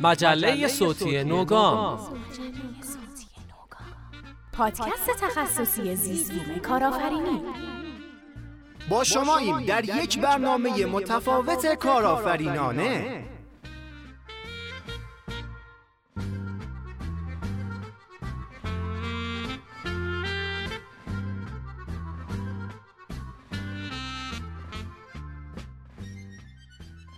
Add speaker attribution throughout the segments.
Speaker 1: مجله صوتی نوگام.
Speaker 2: پادکست تخصصی زیستبوم کارآفرینی.
Speaker 3: با شماییم در یک برنامه متفاوت کارآفرینانه.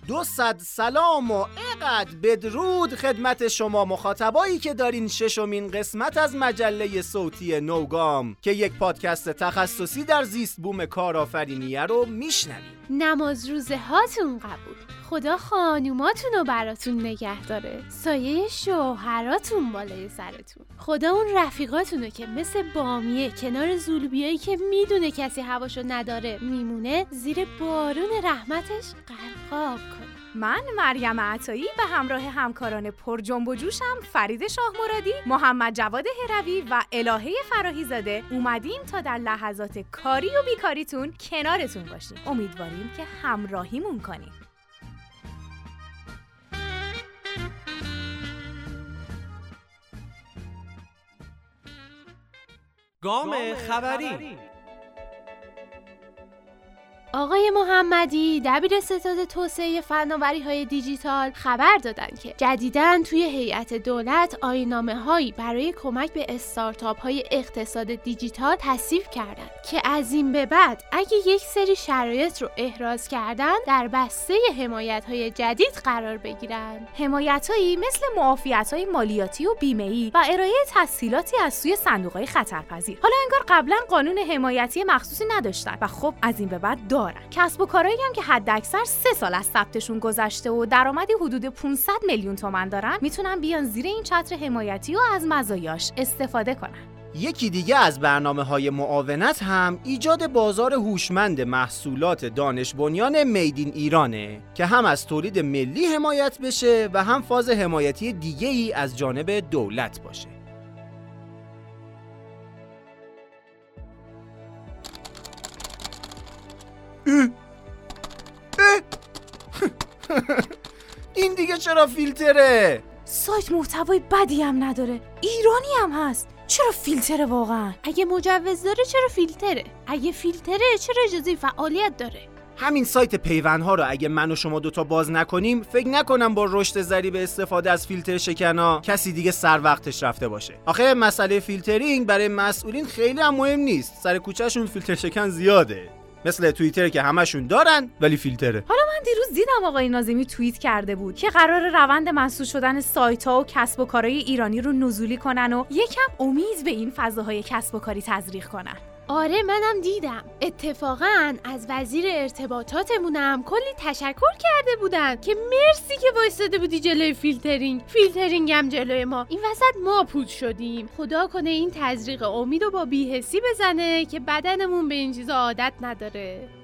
Speaker 3: دو صد سلام و اقد بدرود خدمت شما مخاطبایی که دارین ششمین قسمت از مجله صوتی نوگام که یک پادکست تخصصی در زیست بوم کارآفرینیه رو میشنوید
Speaker 4: نماز روزه هاتون قبول. خدا خانوماتون رو براتون نگه داره. سایه شوهراتون بالای سرتون. خدا اون رفیقاتون رو که مثل بامیه کنار زولبیایی که می‌دونه کسی هواشو نداره میمونه زیر بارون رحمتش غرقاب کنه.
Speaker 2: من مریم عطایی به همراه همکاران پر جنب و جوشم فرید شاه مرادی، محمد جواد هروی و الهه فراهی زاده اومدیم تا در لحظات کاری و بیکاریتون کنارتون باشیم. امیدواریم که همراهیمون کنیم.
Speaker 1: گام خبری
Speaker 4: آقای محمدی دبیر ستاد توسعه فناوری های دیجیتال خبر دادند که جدیداً توی هیئت دولت آینامه هایی برای کمک به استارتاپ های اقتصاد دیجیتال تصویب کردند که از این به بعد اگه یک سری شرایط رو احراز کردن در بسته حمایت های جدید قرار بگیرند
Speaker 2: حمایت هایی مثل معافیت های مالیاتی و بیمه و ارائه تسهیلاتی از سوی صندوق های خطرپذیر. حالا انگار قبلا قانون حمایتی مخصوصی نداشتن و خب از این به بعد دارن. کسب و کارهایی هم که حداکثر سه سال از ثبتشون گذشته و درآمدی حدود 500 میلیون تومن دارن می‌تونن بیان زیر این چتر حمایتی و از مزایاش استفاده کنن.
Speaker 3: یکی دیگه از برنامه های معاونت هم ایجاد بازار هوشمند محصولات دانش بنیان میدین ایرانه که هم از تولید ملی حمایت بشه و هم فاز حمایتی دیگه ای از جانب دولت باشه. این دیگه چرا فیلتره؟
Speaker 2: سایت محتوای بدی هم نداره. ایرانی هم هست. چرا فیلتره واقعا؟
Speaker 4: اگه مجوز داره چرا فیلتره؟ اگه فیلتره چرا اجازه فعالیت داره؟
Speaker 3: همین سایت پیوندها رو اگه من و شما دوتا باز نکنیم فکر نکنم با رشد ذریب استفاده از فیلتر شکنا کسی دیگه سر وقتش رفته باشه. آخه مسئله فیلترینگ برای مسئولین خیلی هم مهم نیست. سر کوچهشون فیلتر شکن زیاده. مثل توییتر که همشون دارن ولی فیلتره.
Speaker 2: حالا من دیروز دیدم آقای نازمی توییت کرده بود که قرار روند مسدود شدن سایت ها و کسب و کارهای ایرانی رو نزولی کنن و یکم امید به این فضاهای کسب و کاری تزریق کنن.
Speaker 4: آره منم دیدم. اتفاقا از وزیر ارتباطاتمونم کلی تشکر کرده بودن که مرسی که وایستاده بودی جلوی فیلترینگ. فیلترینگ هم جلوی ما. این وسط ما پودر شدیم. خدا کنه این تزریق امید و با بی‌حسی بزنه که بدنمون به این چیزا عادت نداره.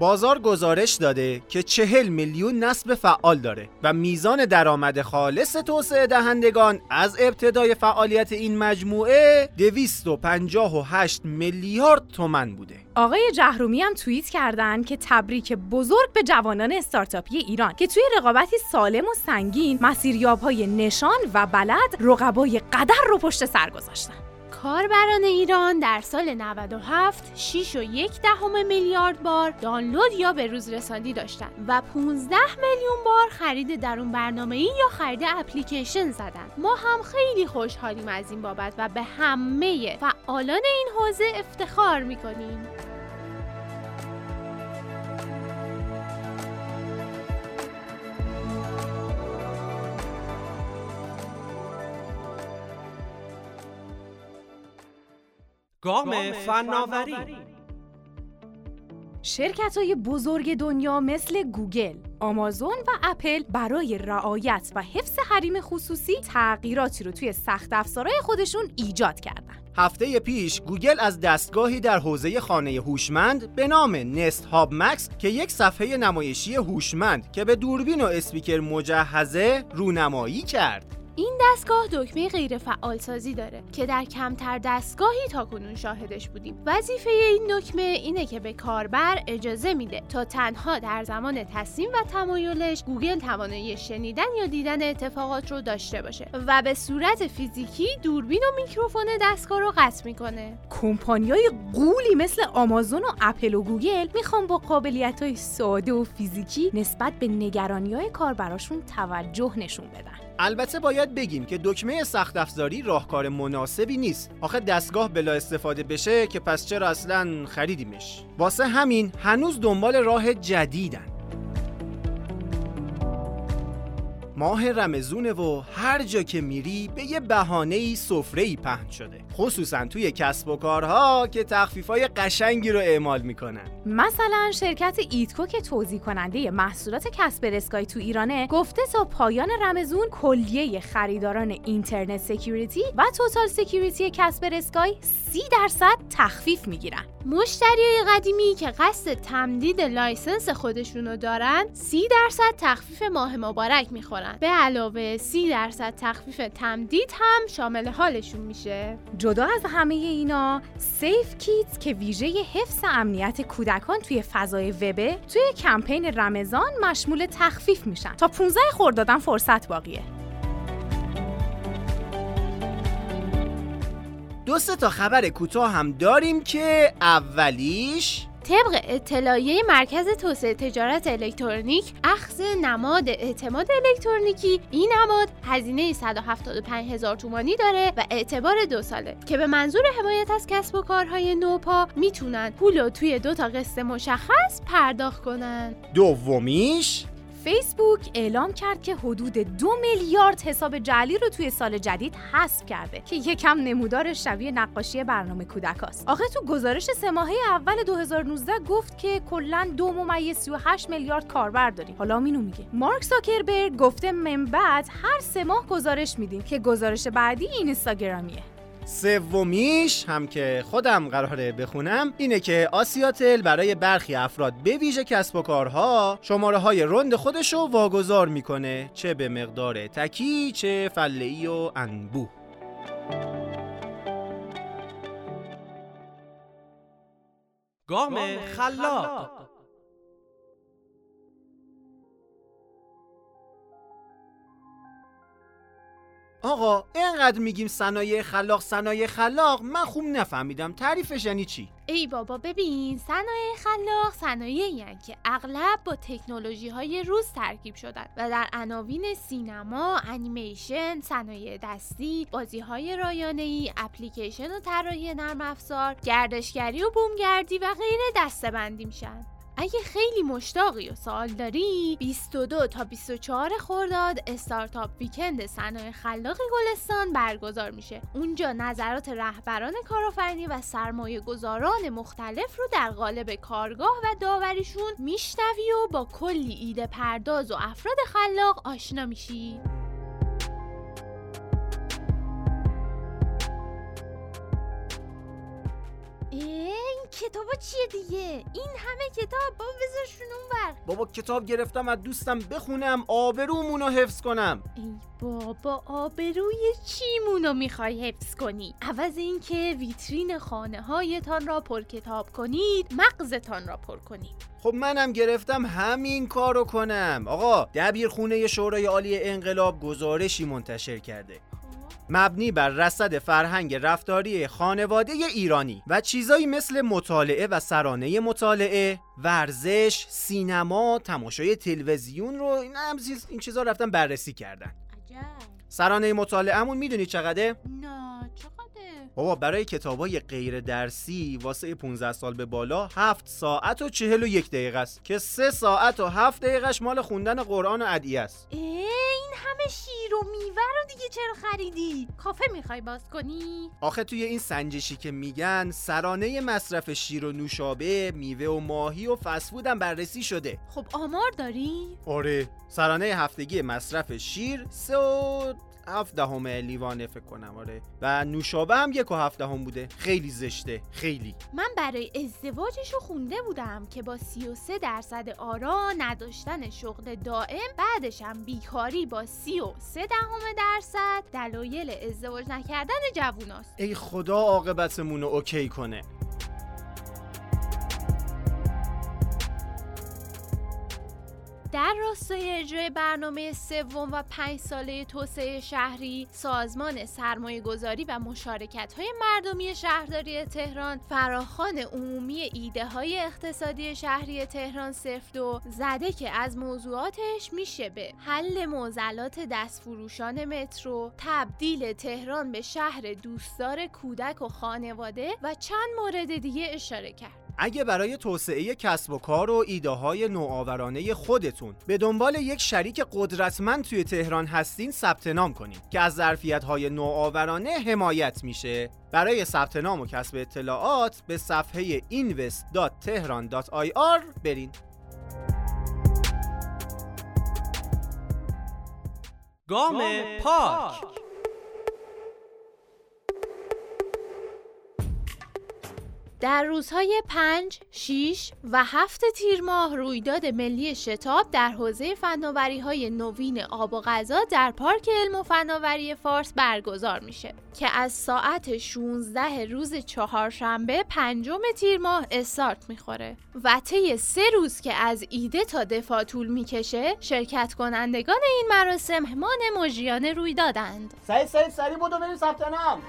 Speaker 3: بازار گزارش داده که چهل میلیون نصب فعال داره و میزان درآمد خالص توسعه دهندگان از ابتدای فعالیت این مجموعه 258 میلیارد تومن بوده.
Speaker 2: آقای جهرومی هم توییت کردن که تبریک بزرگ به جوانان استارتاپی ایران که توی رقابتی سالم و سنگین مسیریابهای نشان و بلد رقبای قدر رو پشت سر گذاشتن.
Speaker 4: کاربران ایران در سال 97 6 و یک دهم میلیارد بار دانلود یا به روز رسانی داشتند و 15 میلیون بار خرید در اون برنامه ای یا خرید اپلیکیشن زدن ما هم خیلی خوشحالیم از این بابت و به همه فعالان این حوزه افتخار می‌کنیم.
Speaker 1: گام فناوری
Speaker 2: شرکت های بزرگ دنیا مثل گوگل، آمازون و اپل برای رعایت و حفظ حریم خصوصی تغییراتی رو توی سخت افزارهای خودشون ایجاد کردن.
Speaker 3: هفته پیش گوگل از دستگاهی در حوزه خانه هوشمند به نام Nest Hub Max که یک صفحه نمایشی هوشمند که به دوربین و اسپیکر مجهزه رونمایی کرد.
Speaker 4: این دستگاه دکمه غیر فعال سازی داره که در کمتر دستگاهی تا کنون شاهدش بودیم. وظیفه این دکمه اینه که به کاربر اجازه میده تا تنها در زمان تصمیم و تمایلش گوگل توانایی شنیدن یا دیدن اتفاقات رو داشته باشه و به صورت فیزیکی دوربین و میکروفون دستگاه رو قطع می‌کنه.
Speaker 2: کمپانیای قولی مثل آمازون و اپل و گوگل می‌خوان با قابلیت های ساده و فیزیکی نسبت به نگرانی های کاربراشون توجه نشون بدن.
Speaker 3: البته باید بگیم که دکمه سخت افزاری راهکار مناسبی نیست. آخه دستگاه بلا استفاده بشه که پس چرا اصلا خریدیمش؟ واسه همین هنوز دنبال راه جدیدن. ماه رمزونه و هر جا که میری به یه بهانه‌ای سفره‌ای پهن شده. خصوصا توی کسب و کارها که تخفیفای قشنگی رو اعمال می‌کنن.
Speaker 2: مثلا شرکت ایتکو که توزیع کننده محصولات کسپرسکای تو ایرانه گفته تا پایان رمضون کلیه خریداران Internet Security و Total Security کسپرسکای 30 درصد تخفیف می‌گیرن.
Speaker 4: مشتریای قدیمی که قصد تمدید license خودشونو دارن 30 درصد تخفیف ماه مبارک می‌خورن. به علاوه 30 درصد تخفیف تمدید هم شامل حالشون میشه.
Speaker 2: جدا از همه اینا Safe Kids که ویژه حفظ امنیت کودکان توی فضای وبه توی کمپین رمضان مشمول تخفیف میشن. تا 15 خردادم فرصت باقیه.
Speaker 3: دو سه تا خبر کوتاه هم داریم که اولیش
Speaker 4: طبق اطلاعیه مرکز توسعه تجارت الکترونیک اخذ نماد اعتماد الکترونیکی این نماد هزینه 175 هزار تومانی داره و اعتبار دو ساله که به منظور حمایت از کسب و کارهای نوپا می‌تونن پول رو توی دو تا قسط مشخص پرداخت کنن.
Speaker 3: دومیش
Speaker 2: فیسبوک اعلام کرد که حدود دو میلیارد حساب جعلی رو توی سال جدید حذف کرده که یکم نمودار شبیه نقاشی برنامه کودکاست. آخه تو گزارش سه ماهه اول 2019 گفت که کلا دو ممیز 38 میلیارد کاربر داریم. حالا اینو میگه. مارک زاکربرگ گفته من بعد هر سه ماه گزارش میدیم که گزارش بعدی اینستاگرامیه.
Speaker 3: سومیش هم که خودم قراره بخونم اینه که آسیاتل برای برخی افراد به ویژه کسب و کارها شماره های رند خودش رو واگذار می‌کنه چه به مقدار تکی چه فله و انبوه.
Speaker 1: گام خلاق.
Speaker 3: آقا اینقدر میگیم صنایع خلاق صنایع خلاق من خوب نفهمیدم تعریفش یعنی چی
Speaker 4: ای بابا ببین صنایع خلاق صنایعی که اغلب با تکنولوژی های روز ترکیب شدن و در عناوین سینما، انیمیشن، صنایع دستی، بازی های رایانه ای، اپلیکیشن و طراحی نرم افزار، گردشگری و بومگردی و غیره دستبندی میشن. اگه خیلی مشتاقی و سوال داری 22 تا 24 خرداد استارتاپ ویکند صنایع خلاق گلستان برگزار میشه. اونجا نظرات رهبران کارآفرینی و سرمایه گذاران مختلف رو در قالب کارگاه و داوریشون میشنوی و با کلی ایده پرداز و افراد خلاق آشنا میشی. این کتابا چیه دیگه؟ این همه کتاب؟ بابا بذارشون اونور
Speaker 3: بابا کتاب گرفتم از دوستم بخونم آبرومونو حفظ کنم.
Speaker 4: ای بابا آبروی چیمونو می‌خوای حفظ کنی؟ عوض اینکه ویترین خانه هایتان را پر کتاب کنید مغزتان را پر کنید.
Speaker 3: خب منم گرفتم همین کارو کنم. آقا دبیرخونه شورای عالی انقلاب گزارشی منتشر کرده. مبنی بر رصد فرهنگ رفتاری خانواده ایرانی و چیزایی مثل مطالعه و سرانه مطالعه ورزش سینما تماشای تلویزیون رو این این چیزا رفتن بررسی کردن.
Speaker 4: عجب.
Speaker 3: سرانه مطالعهمون می‌دونی چقدره؟
Speaker 4: نه.
Speaker 3: بابا برای کتابای غیر درسی واسه 15 سال به بالا 7 ساعت و 41 دقیقه است که 3 ساعت و 7 دقیقش مال خوندن قرآن و ادعیه است
Speaker 4: این همه شیر و میوه رو دیگه چرا خریدی؟ کافه می‌خوای باز کنی؟
Speaker 3: آخه توی این سنجشی که میگن سرانه مصرف شیر و نوشابه، میوه و ماهی و فسفود هم بررسی شده.
Speaker 4: خب آمار داری؟
Speaker 3: آره، سرانه هفتگی مصرف شیر سه و هفت دهم لیوانه فکر کنم آره. و نوشابه هم یک و هفت دهم بوده. خیلی زشته. خیلی.
Speaker 4: من برای ازدواجش رو خونده بودم که با 33 درصد آرا نداشتن شغل دائم بعدش هم بیکاری با 33 دهم درصد. دلایل ازدواج نکردن جووناست
Speaker 3: ای خدا عاقبتمون رو اوکی کنه.
Speaker 4: در راستای اجرای برنامه سوم و پنج ساله توسعه شهری سازمان سرمایه گذاری و مشارکت های مردمی شهرداری تهران فراخان عمومی ایده های اقتصادی شهری تهران صرف دو زده که از موضوعاتش میشه به حل معضلات دستفروشان مترو تبدیل تهران به شهر دوستدار کودک و خانواده و چند مورد دیگه اشاره کرد.
Speaker 3: اگه برای توسعه کسب و کار و ایده های نوآورانه خودتون به دنبال یک شریک قدرتمند توی تهران هستین ثبت نام کنین که از ظرفیت های نوآورانه حمایت میشه. برای ثبت نام و کسب اطلاعات به صفحه invest.tehran.ir برین.
Speaker 1: گام پاک.
Speaker 4: در روزهای 5, 6 و 7 تیر ماه رویداد ملی شتاب در حوزه فناوری های نوین آب و غذا در پارک علم و فناوری فارس برگزار میشه که از ساعت 16 روز چهارشنبه پنجم تیر ماه استارت می‌خوره و طی سه روز که از ایده تا دفاع طول می‌کشه شرکت کنندگان این مراسم مهمان مژیان رویدادند.
Speaker 3: سعید سعید سری بودو بریم ثبت نام.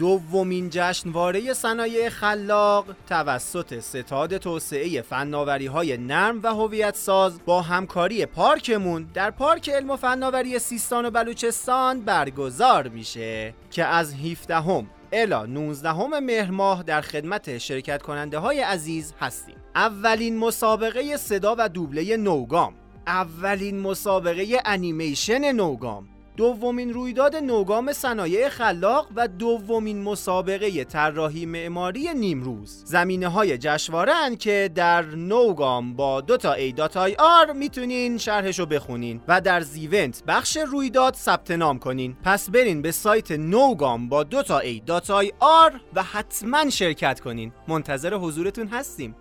Speaker 3: دومین جشنواره صنایع خلاق توسط ستاد توسعه فناوری های نرم و هویت ساز با همکاری پارکمون در پارک علم و فناوری سیستان و بلوچستان برگزار میشه که از 17 هم الا 19 هم مهر ماه در خدمت شرکت کننده های عزیز هستیم. اولین مسابقه صدا و دوبله نوگام. اولین مسابقه انیمیشن نوگام. دومین رویداد نوگام صنایع خلاق و دومین مسابقه طراحی معماری نیمروز. زمینه های جشنواره اند که در نوگام با دو تا A dot ir می‌تونین شرحشو بخونین و در زیونت بخش رویداد ثبت نام کنین. پس برین به سایت نوگام با دو تا A dot ir و حتما شرکت کنین. منتظر حضورتون هستیم.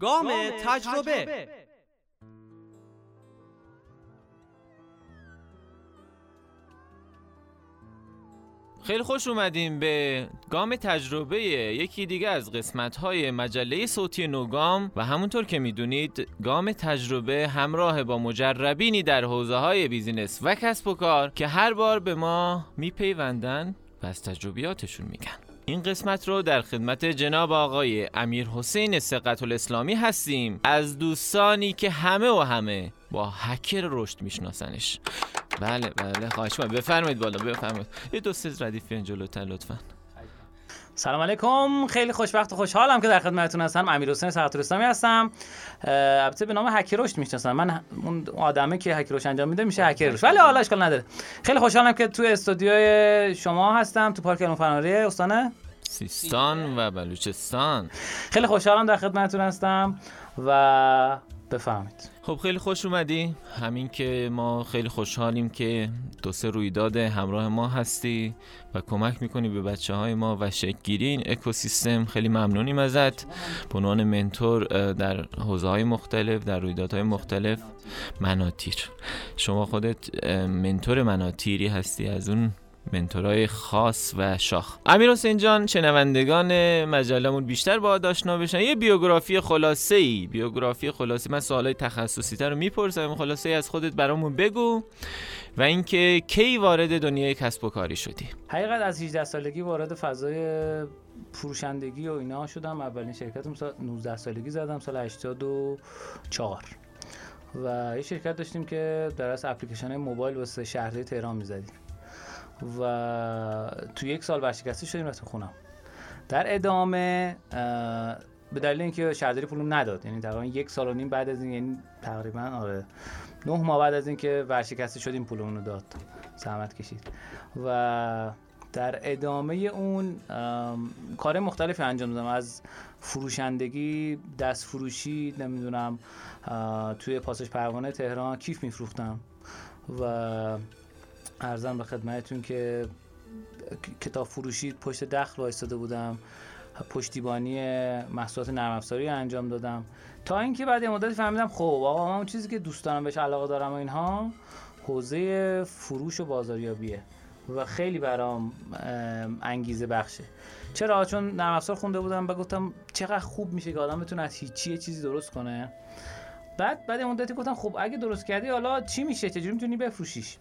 Speaker 1: گام تجربه.
Speaker 5: خیلی خوش اومدیم به گام تجربه یکی دیگه از قسمت های مجله صوتی نوگام و همونطور که می‌دونید گام تجربه همراه با مجربینی در حوزه های بیزینس و کسب و کار که هر بار به ما میپیوندن و از تجربیاتشون میگن. این قسمت رو در خدمت جناب آقای امیر حسین سقط الاسلامی هستیم. از دوستانی که همه و همه با هکر رشد میشناسنش. بله بله خواهش من بفرمایید بالا بفرمایید. یه دو سه ردیف بیان جلوتر لطفا.
Speaker 6: سلام علیکم. خیلی خوشبخت و خوشحالم که در خدمتتون هستم. امیر حسین سقط الاسلامی هستم البته به نام هکر رشد می‌شناسم. من اون آدمه که هکر رشد انجام میده میشه هکر رشد. ولی حالا اشکال نداره. خیلی خوشحالم که تو استودیوی شما هستم تو پارک علم فناوری استانه.
Speaker 5: سیستان و بلوچستان.
Speaker 6: خیلی خوشحالم در خدمتتون هستم و بفهمید
Speaker 5: خب خیلی خوش اومدی. همین که ما خیلی خوشحالیم که دو سه رویداد همراه ما هستی و کمک می‌کنی به بچه های ما و شکلگیری این اکوسیستم. خیلی ممنونیم ازت. به عنوان منتور در حوزه های مختلف در رویدادهای مختلف مناتیر شما خودت منتور مناتیری هستی. از اون منتورای خاص و شاخ. امیر حسین جان شنوندگان مجلمون بیشتر با آشنا بشن. یه بیوگرافی خلاصه ای بیوگرافی خلاصه من سوالای تخصصی تر رو می‌پرسم. خلاصه ای از خودت برامون بگو و اینکه کی وارد دنیای کسب و کاری شدی؟
Speaker 6: حقیقت از 18 سالگی وارد فضای فروشندگی و اینا شدم. اولین شرکتم سال 19 سالگی زدم سال 84 و یه شرکت داشتیم که در از اپلیکیشن موبایل واسه شهرهای تهران می‌زدیم. و تو یک سال ورشکسته شدیم رفتیم خونم در ادامه به دلیل اینکه شهرداری پولم نداد یعنی تقریبا یک سال و نیم بعد از این یعنی تقریبا آره نه ماه بعد از اینکه ورشکسته شدیم پولمون داد زحمت کشید. و در ادامه اون کار مختلفی انجام دادم. از فروشندگی دست فروشی نمی‌دونم توی پاسش پروانه تهران کیف میفروختم. و ارزم به خدمتتون که کتاب فروشی پشت دخل وایستاده بودم. پشتیبانی محصولات نرم افزاری انجام دادم. تا اینکه بعد یه مدتی فهمیدم خب آقا من اون چیزی که دوست دارم بهش علاقه دارم و اینها حوزه فروش و بازاریابیه و خیلی برام انگیزه بخشه. چرا؟ چون نرم افزار خونده بودم و گفتم چقدر خوب میشه که آدم بتونه از هیچی چیزی درست کنه. بعد بعد مدتی گفتم خب اگه درست کردی حالا چی میشه؟ چجوری می‌تونی بفروشیش؟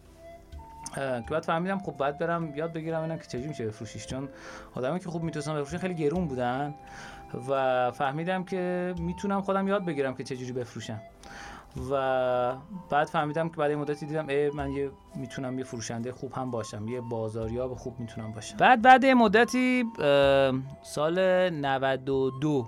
Speaker 6: که بعد فهمیدم خب بعد برم یاد بگیرم اینا که چجوری میشه بفروشیش چون آدمی که خوب می‌تونن بفروشن خیلی گرون بودن و فهمیدم که می‌تونم خودم یاد بگیرم که چجوری بفروشم. و بعد فهمیدم که بعد مدتی دیدم ای من یه می‌تونم یه فروشنده خوب هم باشم یه بازاریاب خوب می‌تونم باشم. بعد بعد مدتی سال 92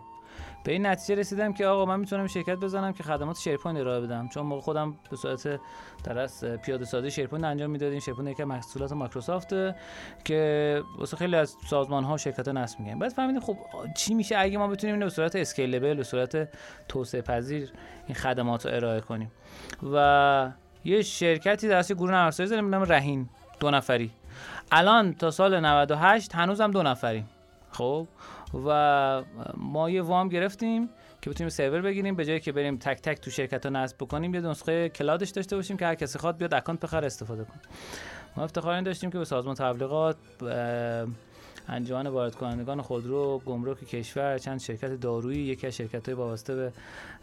Speaker 6: به این نتیجه رسیدم که آقا من می‌تونم شرکت بزنم که خدمات SharePoint ارائه بدم. چون موقع خودم به صورت در از پیاده سازی SharePoint انجام می‌دادیم. SharePoint یکی محصولات مایکروسافت که واسه خیلی از سازمان ها شرکت نصب میگن بعد فهمیدیم خب چی میشه اگه ما بتونیم به صورت scalable به صورت توسعه پذیر این خدمات رو ارائه کنیم. و یه شرکتی در گروه نرم افزاری زدیم نام رهین دو الان تا سال 98 هنوزم دو نفریم. خب؟ و ما یه وام گرفتیم که بتونیم سرور بگیریم به جایی که بریم تک تک تو شرکت ها نصب بکنیم یه نسخه cloud ش داشته باشیم که هر کسی خواد بیاد account بخره استفاده کنه. ما افتخار این داشتیم که به سازمان تبلیغات انجمن وارد کنندگان خودرو گمرک کشور چند شرکت دارویی یکی از شرکت های وابسته به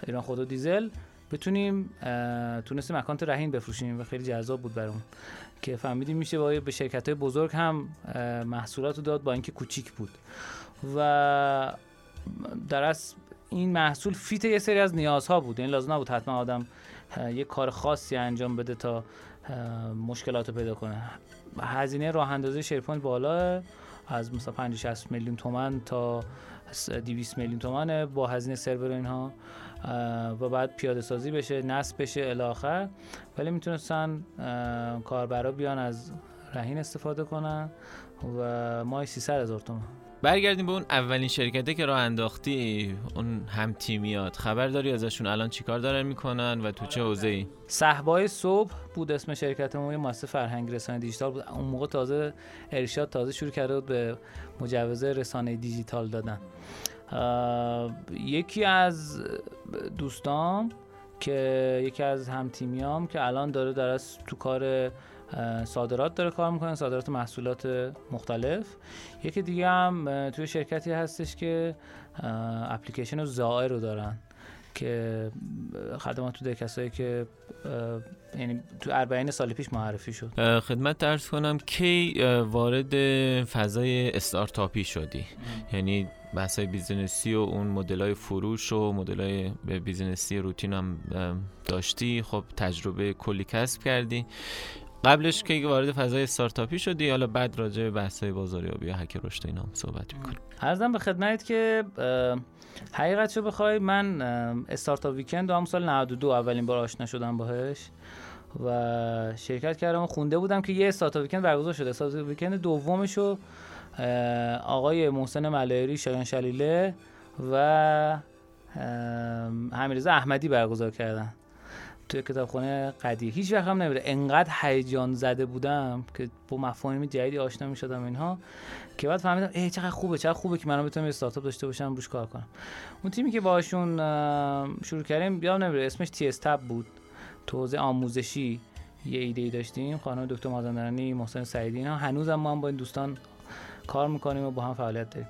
Speaker 6: ایران خودرو دیزل بتونیم تونستیم اکانت رهین بفروشیم و خیلی جذاب بود برام که فهمیدیم میشه با به شرکت های بزرگ هم محصولات رو داد با اینکه کوچیک بود. و در از این محصول فیت یه سری از نیازها بود. این لازم نبود حتما آدم یه کار خاصی انجام بده تا مشکلات پیدا کنه. هزینه راه اندازی شیرپوینت بالا از مثلا 50 60 میلیون تومن تا 200 میلیون تومن با هزینه سرور اینها. و بعد پیاده سازی بشه نصب بشه الاخر. ولی می‌تونستن کاربرا بیان از رهین استفاده کنن و مای 300 هزار تومن
Speaker 5: برگردیم به اون اولین شرکته که راه انداختی. اون هم تیمیات خبر داری ازشون الان چیکار دارن می‌کنن و تو چه حوزه ای
Speaker 6: صحبای صبح بود اسم شرکتمون. یه مؤسسه فرهنگ رسانه دیجیتال بود. اون موقع تازه ارشاد تازه شروع کرده بود به مجوز رسانه دیجیتال دادن. یکی از دوستام که یکی از هم تیمیام که الان داره در تو کار صادرات داره کار می‌کنه صادرات محصولات مختلف. یکی دیگه هم توی شرکتی هستش که اپلیکیشن زائر رو دارن که خدمات تو کسایی که یعنی تو اربعین سال پیش معرفی شد.
Speaker 5: خدمتت عرض کنم کی وارد فضای استارتاپی شدی؟ یعنی بحث های business ی و اون مدل های فروش و مدل های business ی روتین هم داشتی؟ خب تجربه کلی کسب کردی. قبلش که وارد فضای استارتاپی شدی حالا بعد راجع به بحث بازاریابی و هک رشد اینا هم صحبت می‌کنیم
Speaker 6: عرضم به خدمت که حقیقت رو بخوای من استارتاپ ویکند هم سال 92 اولین بار آشنا شدم باهش و شرکت کردم و خونده بودم که یه استارتاپ ویکند برگزار شده. استارتاپ ویکند دومش رو آقای محسن ملایری شایان شلیله و حمیرزا احمدی برگزار کردن. توی کتابخونه قدیر. هیچ وقت هم نمیره انقدر هیجان زده بودم که با مفاهیم جدیدی آشنا می‌شدم اینها که بعد فهمیدم ای چقدر خوبه چقدر خوبه که منم بتونم استارتاپ داشته باشم روش کار کنم. اون تیمی که باشون شروع کردیم یادم نمیره اسمش تی استاب بود. تو حوزه آموزشی یه ایده ای داشتیم. خانم دکتر مازندرانی محسن سعیدی اینا. هنوزم ما هم با این دوستان کار می‌کنیم و با هم فعالیت داریم.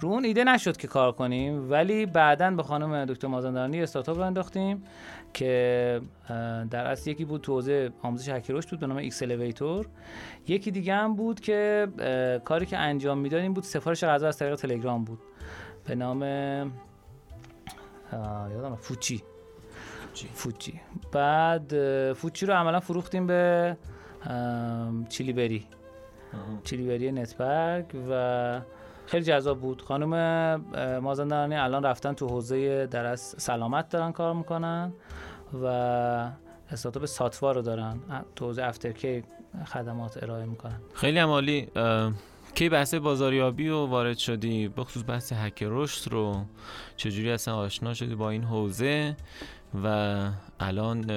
Speaker 6: رو اون ایده نشد که کار کنیم ولی بعدا به خانم دکتر مازندرانی استارتاپ رو انداختیم. که در اصل یکی بود تو حوزه آموزش هک رشد بود به نام X Elevator. یکی دیگه هم بود که کاری که انجام می‌دادیم بود سفارش غذا از طریق تلگرام بود. به نام یادم فوچی. فوچی. بعد فوچی رو عملا فروختیم به چیلی بری چیلی بری نتبرگ و خیلی جذاب بود. خانم مازندرانی الان رفتن تو حوزه درس سلامت دارن کار می‌کنن و استارتاپ ساتوا رو دارن. تو حوزه افترکی خدمات ارائه می‌کنن.
Speaker 5: خیلی هم عالی کی بحث بازاریابی رو وارد شدی؟ بخصوص بحث هک رشد رو. چجوری اصلا آشنا شدی با این حوزه؟ و الان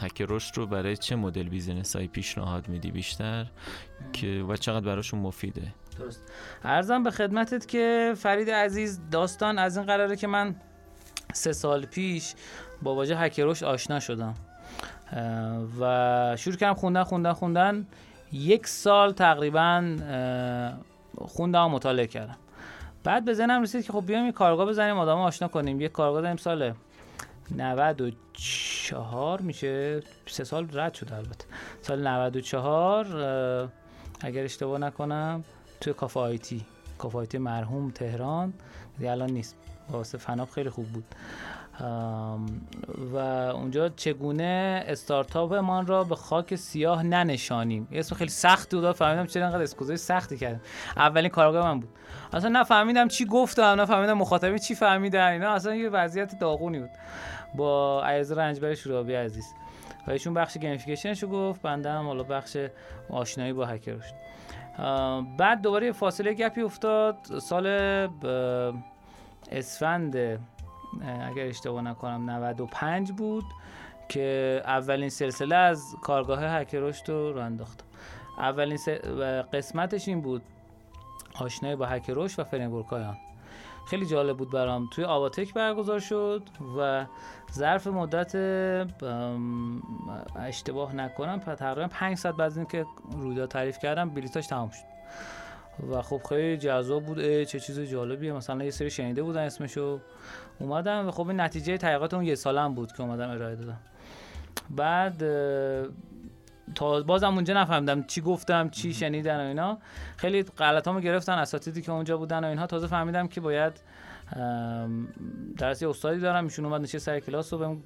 Speaker 5: هک رشد رو برای چه مدل business هایی پیشنهاد میدی بیشتر؟ که و چقدر براشون مفیده؟
Speaker 6: درست. عرضم به خدمتت که فرید عزیز داستان از این قراره که من سه سال پیش با واژه هک رشد آشنا شدم. و شروع کردم خوندن خوندن خوندن. یک سال تقریبا خوندم و مطالعه کردم. بعد به ذهنم رسید که خب بیایم یه کارگاه بزنیم آدم آشنا کنیم. یه کارگاه داریم سال 94 میشه. سه سال رد شد البته. سال 94 اگر اشتباه نکنم توی کافه آیتی کافه آیتی مرحوم تهران. دیگه الان نیست. واسه فناب خیلی خوب بود. و اونجا چگونه استارتاپ من را به خاک سیاه ننشانیم. اسم خیلی سخت بود. فهمیدم چرا انقدر اسکوزای سختی کردم اولین کارگاه من بود. اصلا نفهمیدم چی گفتم. نفهمیدم مخاطبین چی فهمیدن. اینا اصلا یه وضعیت داغونی بود. با عیز رنجبر شورابی عزیز. و ایشون بخش گیمفیکیشنش رو گفت. بنده هم حالا بخش آشنایی با هکر بعد دوباره فاصله گپی افتاد. سال اسفند اگر اشتباه نکنم 95 بود که اولین سلسله از کارگاه هک رشد رو انداختم اولین قسمتش این بود. آشنایی با هک رشد و فریمورک آن. خیلی جالب بود برام. توی آواتک برگزار شد و ظرف مدت اشتباه نکنم تقریبا 5 ساعت بعد اینکه رویداد تعریف کردم بلیتاش تمام شد. و خب خیلی جذاب بود. چه چیز جالبیه. مثلا یه سری شنیده بودن اسمشو. اومدم و خب این نتیجه تحقیقات اون یه سالم بود که اومدم ارائه دادم. بعد تا بازم اونجا نفهمیدم چی گفتم چی شنیدن و اینا. خیلی غلطامو گرفتن اساتیدی که اونجا بودن و اینها تازه فهمیدم که باید درس استادی دارم. ایشون اومد نشست سر کلاس و بهم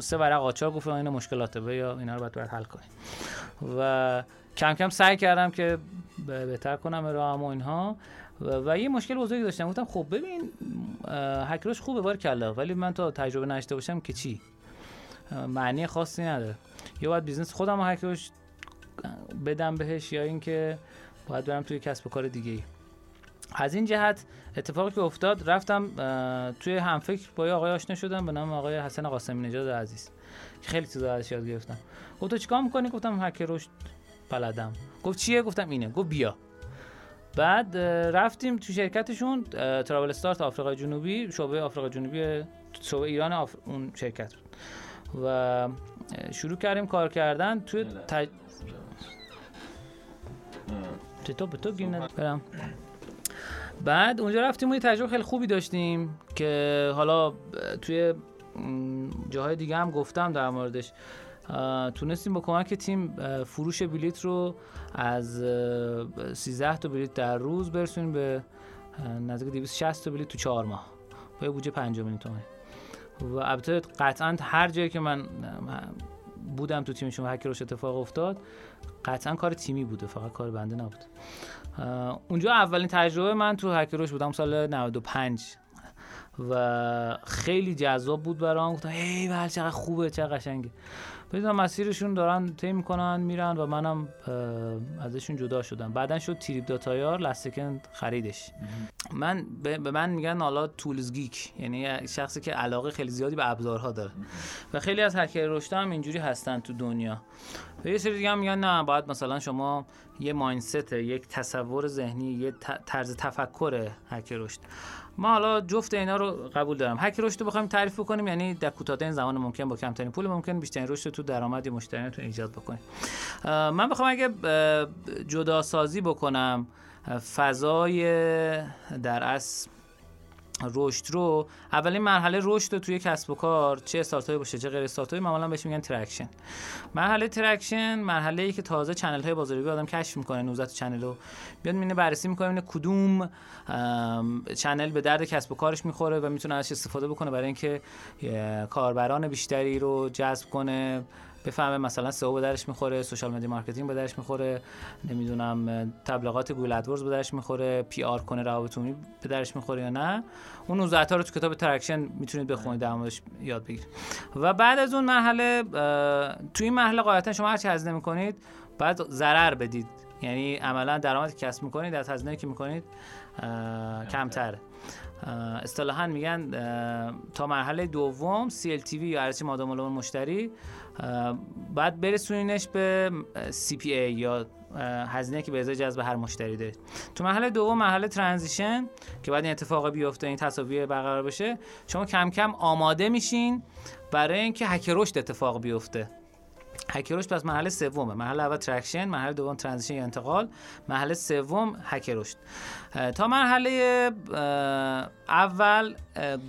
Speaker 6: سه ورق آچهار گفت اینا مشکلاته یا اینا رو باید, باید حل کنیم. و کم کم سعی کردم که بهتر کنم راهم و اینها. و, و یه مشکل بزرگی داشتم. گفتم خب ببین هک رشد خوبه بار کلا ولی من تا تجربه نداشته باشم که چی؟ معنی خاصی نداره. یا باید business خودم رو هک رشد بدم بهش یا اینکه باید برم توی کسب و کار دیگه ای از این جهت اتفاقی که افتاد رفتم توی همفکر با یه آقای آشنا شدم به نام آقای حسن قاسمی نژاد عزیز. که خیلی چیزا ازش یاد گرفتم. گفت تو چیکار می‌کنی؟ گفتم هک رشد بلدم. گفت چیه؟ گفتم اینه. گفت بیا. بعد رفتیم تو شرکتشون ترابل استارت آفریقای جنوبی شعبه آفریقای جنوبی شعبه ایران آف... اون شرکت بود. و شروع کردیم کار کردن توی تج... تو به تو برم بعد اونجا رفتیم و یه تجربه خیلی خوبی داشتیم که حالا توی جاهای دیگه هم گفتم در موردش تونستیم با کمک تیم فروش بلیت رو از 13 تا بلیت در روز برسونیم به نزدیک 260 تا بلیت تو 4 ماه با بودجه 5 میلیون تومانی و البته قطعا هر جایی که من بودم تو تیمشون هک رشد اتفاق افتاد قطعا کار تیمی بوده فقط کار بنده نبود. اونجا اولین تجربه من تو هک رشد بودم سال 95 و خیلی جذاب بود برام. گفتم ای ول چقدر خوبه چقدر قشنگه. بدونم مسیرشون دارن طی می‌کنن میرن و منم ازشون جدا شدم. بعدا شد Trip dot IR LastSecond خریدش. من به من میگن حالا tools geek یعنی شخصی که علاقه خیلی زیادی به ابزارها داره. و خیلی از هکر رشد هم اینجوری هستن تو دنیا. و یه سری دیگه هم میگن نه باید مثلا شما یه مایندست یک تصور ذهنی یه طرز تفکر هکر رشد. ما حالا جفت اینا رو قبول دارم. هک رشد رو بخوایم تعریف بکنیم یعنی در کوتاه‌ترین زمان ممکن با کمترین پول ممکن بیشترین رشد تو درآمد مشتریاتون ایجاد بکنیم. من بخوام اگه جدا سازی بکنم فضای در اصل رشد رو اولین مرحله رشد رو توی کسب و کار چه استارتاپی باشه چه غیر استارتاپی معمولا بهش میگن traction. مرحله traction مرحله ای که تازه channel های بازاریابی آدم کشف می‌کنه 19 channel رو. بیاد ببینه بررسی می‌کنه ببینه کدوم channel به درد کسب و کارش می‌خوره و می‌تونه ازش استفاده بکنه برای اینکه کاربران بیشتری رو جذب کنه. بفهمه مثلا سئو به دردش می‌خوره social media marketing به دردش می‌خوره نمی‌دونم تبلیغات Google AdWords به دردش می‌خوره PR کنه روابط عمومی به درش می‌خوره یا نه. اون 19 تا رو تو کتاب ترکشن می‌تونید بخونید در موردش یاد بگیرید. و بعد از اون مرحله تو این مرحله قاعدتا شما هر چی هزینه می‌کنید بعد ضرر بدید. یعنی عملا درآمدی کسب می‌کنید از هزینه‌ای که می‌کنید کمتره. اصطلاحا میگن تا مرحله دوم CLTV یا ارزش مادام العمر مشتری بعد برسونینش به CPA یا اه، هزینه که به ازای جذب هر مشتری دارید. تو مرحله دوم مرحله transition که بعد این اتفاق بیفته این تساوی برقرار بشه شما کم کم آماده میشین برای اینکه هک رشد اتفاق بیفته. هک رشد پس مرحله سومه. مرحله اول traction مرحله دوم transition یا انتقال مرحله سوم هک رشد. تا مرحله اول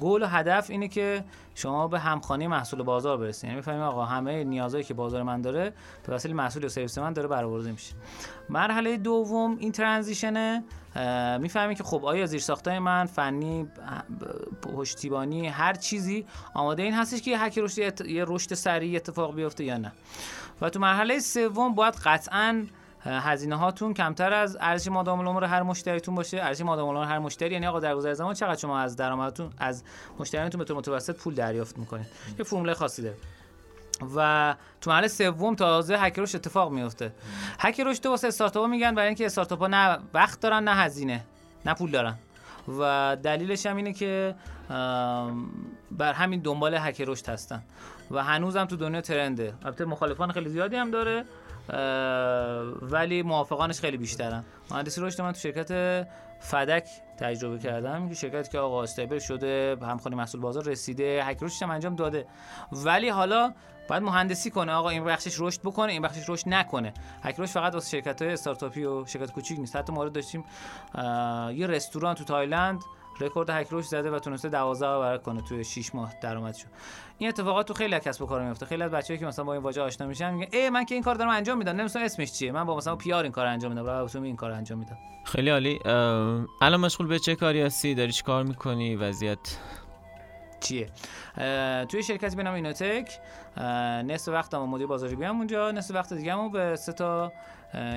Speaker 6: گل و هدف اینه که شما به همخوانی محصول بازار برسید یعنی بفهمید آقا همه نیازهایی که بازار من داره به وسیله محصول یا سرویس من داره برآورده میشه. مرحله دوم این ترانزیشنه. می‌فهمید که خب آیا زیرساختای من فنی پشتیبانی هر چیزی آماده این هستش که هک رشد یه رشد سریع اتفاق بیفته یا نه. و تو مرحله سوم باید قطعا هزینه هاتون کمتر از ارزش مادام العمر هر مشتریتون باشه. ارزش مادام العمر هر مشتری یعنی آقا در گذر زمان چقدر شما از درآمدتون از مشتریانتون به طور متوسط پول دریافت می‌کنید؟ یه فرمول خاصی داره و تو مرحله سوم تازه هک رشد اتفاق میفته هک رشد واسه استارتاپ میگن برای اینکه استارتاپ ها نه وقت دارن نه هزینه نه پول دارن. و دلیلش هم اینه که بر همین دنبال هک رشد هستن. و هنوزم تو دنیا ترنده. البته مخالفان خیلی زیادی هم داره ولی موافقانش خیلی بیشترن. مهندسی رشد من تو شرکت فدک تجربه کردم که شرکتی که آقا استیبل شده به همخوانی محصول بازار رسیده هک رشدش هم انجام داده. ولی حالا باید مهندسی کنه. آقا این بخشش رشد بکنه این بخشش رشد نکنه. هک رشد فقط واسه شرکت های استارتاپی و شرکت کوچیک نیست. حتی مورد داشتیم یه رستوران تو تایلند رکورد هک رشد زده و تونسته 12 برابر کنه. توی 6 ماه درآمدشو این اتفاقات تو خیلی کسب و کار میفته. خیلی از بچه‌ای که مثلا با این واژه آشنا میشن میگن ای من که این کار دارم انجام میدم. نمی‌دونم اسمش چیه. من با مثلا PR این کار انجام میدم. برای این کار انجام میدم.
Speaker 5: خیلی عالی. الان مشغول به چه کاری هستی؟ داری چی کار می‌کنی؟ وضعیت
Speaker 6: چیه؟ توی شرکتی به نام اینوتک نصف وقتم مدیر بازاریابی هم اونجا. نصف وقت دیگه به سه تا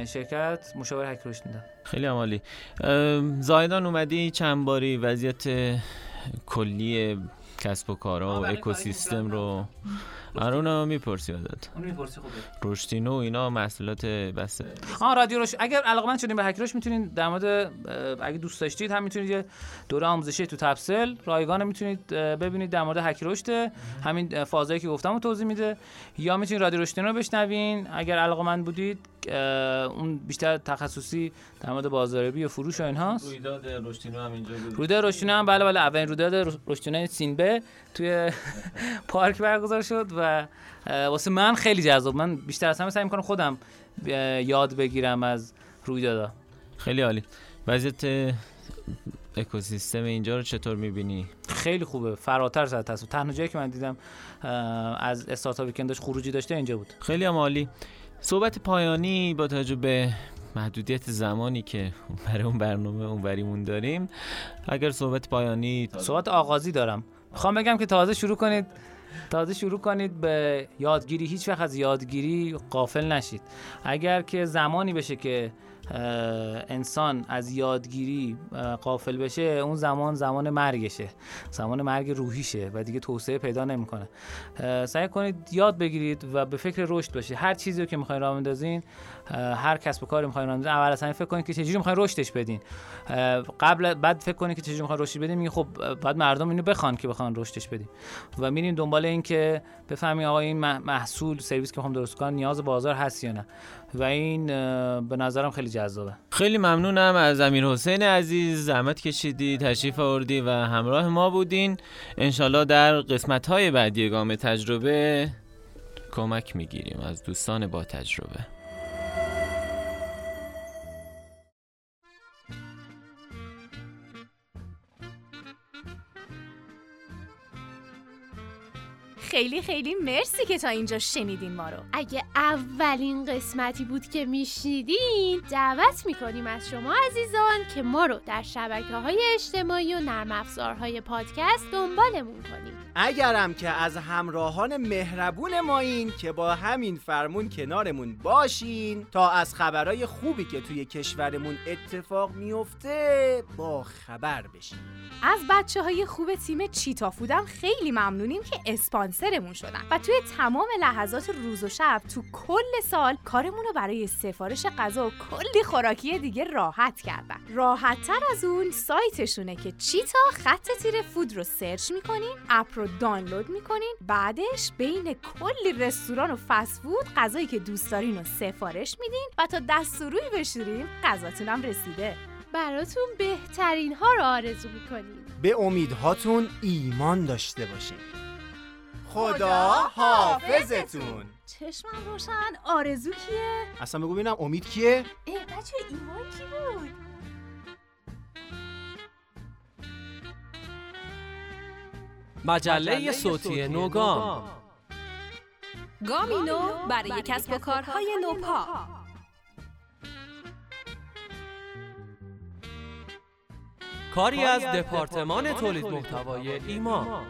Speaker 6: شرکت مشاور هک رشد میدم
Speaker 5: خیلی عالی اه، زایدان اومدی چند باری وضعیت کلی کسب و کارها و
Speaker 6: بله،
Speaker 5: اکوسیستم
Speaker 6: کاری
Speaker 5: رو آرونو می‌پرسی ازت.
Speaker 6: اون می‌پرسی خوبه.
Speaker 5: رشتینو و اینا محصولات بسته.
Speaker 6: آه رادیو روش اگر علاقمند شدین به هک رشد می‌تونید در مورد اگه دوست داشتید هم می‌تونید یه دوره آموزشی تو تپسل رایگان می‌تونید ببینید در مورد هک رشد همین فازایی که گفتم رو توضیح میده. یا می‌تونید رادیو رشدین رو بشنوین. اگر علاقمند بودید اون بیشتر تخصصی در مورد بازاریابی و فروش و اینهاست.
Speaker 5: رویداد رشتینو هم اینجا بود
Speaker 6: رویداد هم بله بله اولین رویداد رشتینه سینبه توی پارک برگزار شد و واسه من خیلی جذاب. من بیشتر از همه سعی می‌کنم خودم یاد بگیرم از رویدادا.
Speaker 5: خیلی عالی. وضعیت اکوسیستم اینجا رو چطور می‌بینی؟
Speaker 6: خیلی خوبه. فراتر از تصور تنها جایی که من دیدم از استارتاپی که داشت خروجی داشته اینجا بود.
Speaker 5: خیلی هم عالی. صحبت پایانی با توجه به محدودیت زمانی که برای اون برنامه اونوریمون داریم اگر صحبت پایانی
Speaker 6: صحبت آغازی دارم. می‌خوام بگم که تازه شروع کنید. تازه شروع کنید به یادگیری هیچ وقت از یادگیری قافل نشید. اگر که زمانی بشه که انسان از یادگیری قافل بشه اون زمان زمان مرگشه. زمان مرگ روحیشه و دیگه توسعه پیدا نمی‌کنه. سعی کنید یاد بگیرید و به فکر رشد باشید هر چیزی رو که می‌خواین راه بندازین هر کسب و کاری می‌خواین راه بندازین اول همه فکر کنید که چجوری می‌خواین رشدش بدین. قبل بعد فکر کنید که چجوری می‌خواین رشد بدین میگه خب بعد مردم اینو بخوان که بخوان رشدش بدیم و میریم دنبال این که بفهمیم آقا این مح- محصول سرویس که می‌خوام درست کنم نیاز بازار هست یا نه. و این به نظرم خیلی جذابه.
Speaker 5: خیلی ممنونم از امیر حسین عزیز. زحمت کشیدی تشریف آوردی و همراه ما بودین. انشالله در قسمت های بعدی گام تجربه کمک می‌گیریم از دوستان با تجربه.
Speaker 2: خیلی خیلی مرسی که تا اینجا شنیدین ما رو.
Speaker 4: اگه اولین قسمتی بود که میشنیدین دعوت می‌کنیم از شما عزیزان که ما رو در شبکه های اجتماعی و نرم افزارهای پادکست دنبالمون کنیم
Speaker 3: اگرم که از همراهان مهربون ما این که با همین فرمون کنارمون باشین تا از خبرهای خوبی که توی کشورمون اتفاق میفته با خبر بشین.
Speaker 2: از بچه های خوب تیم چیتا فودم خیلی ممنونیم که اسپانسرمون شدن و توی تمام لحظات روز و شب تو کل سال کارمون رو برای سفارش غذا و کلی خوراکی دیگه راحت کردن. راحت تر از اون سایتشونه که چیتا خط تیر فود رو سرچ می‌کنین اپ رو دانلود می‌کنین بعدش بین کلی رستوران و فست فود غذایی که دوست دارین رو سفارش میدین و تا دست و روی بشورین غذاتونم رسیده
Speaker 4: براتون بهترین ها رو آرزو می‌کنیم
Speaker 3: به امیدهاتون ایمان داشته باشین خدا حافظتون
Speaker 2: چشمم روشن آرزو کیه؟
Speaker 3: اصلا بگو ببینم امید کیه؟
Speaker 2: ای بچه ایمان کی بود؟
Speaker 1: مجله صوتی نوگام.
Speaker 7: گامینو برای کسب و کارهای نوپا.
Speaker 1: کاری از دپارتمان تولید محتوای ایمان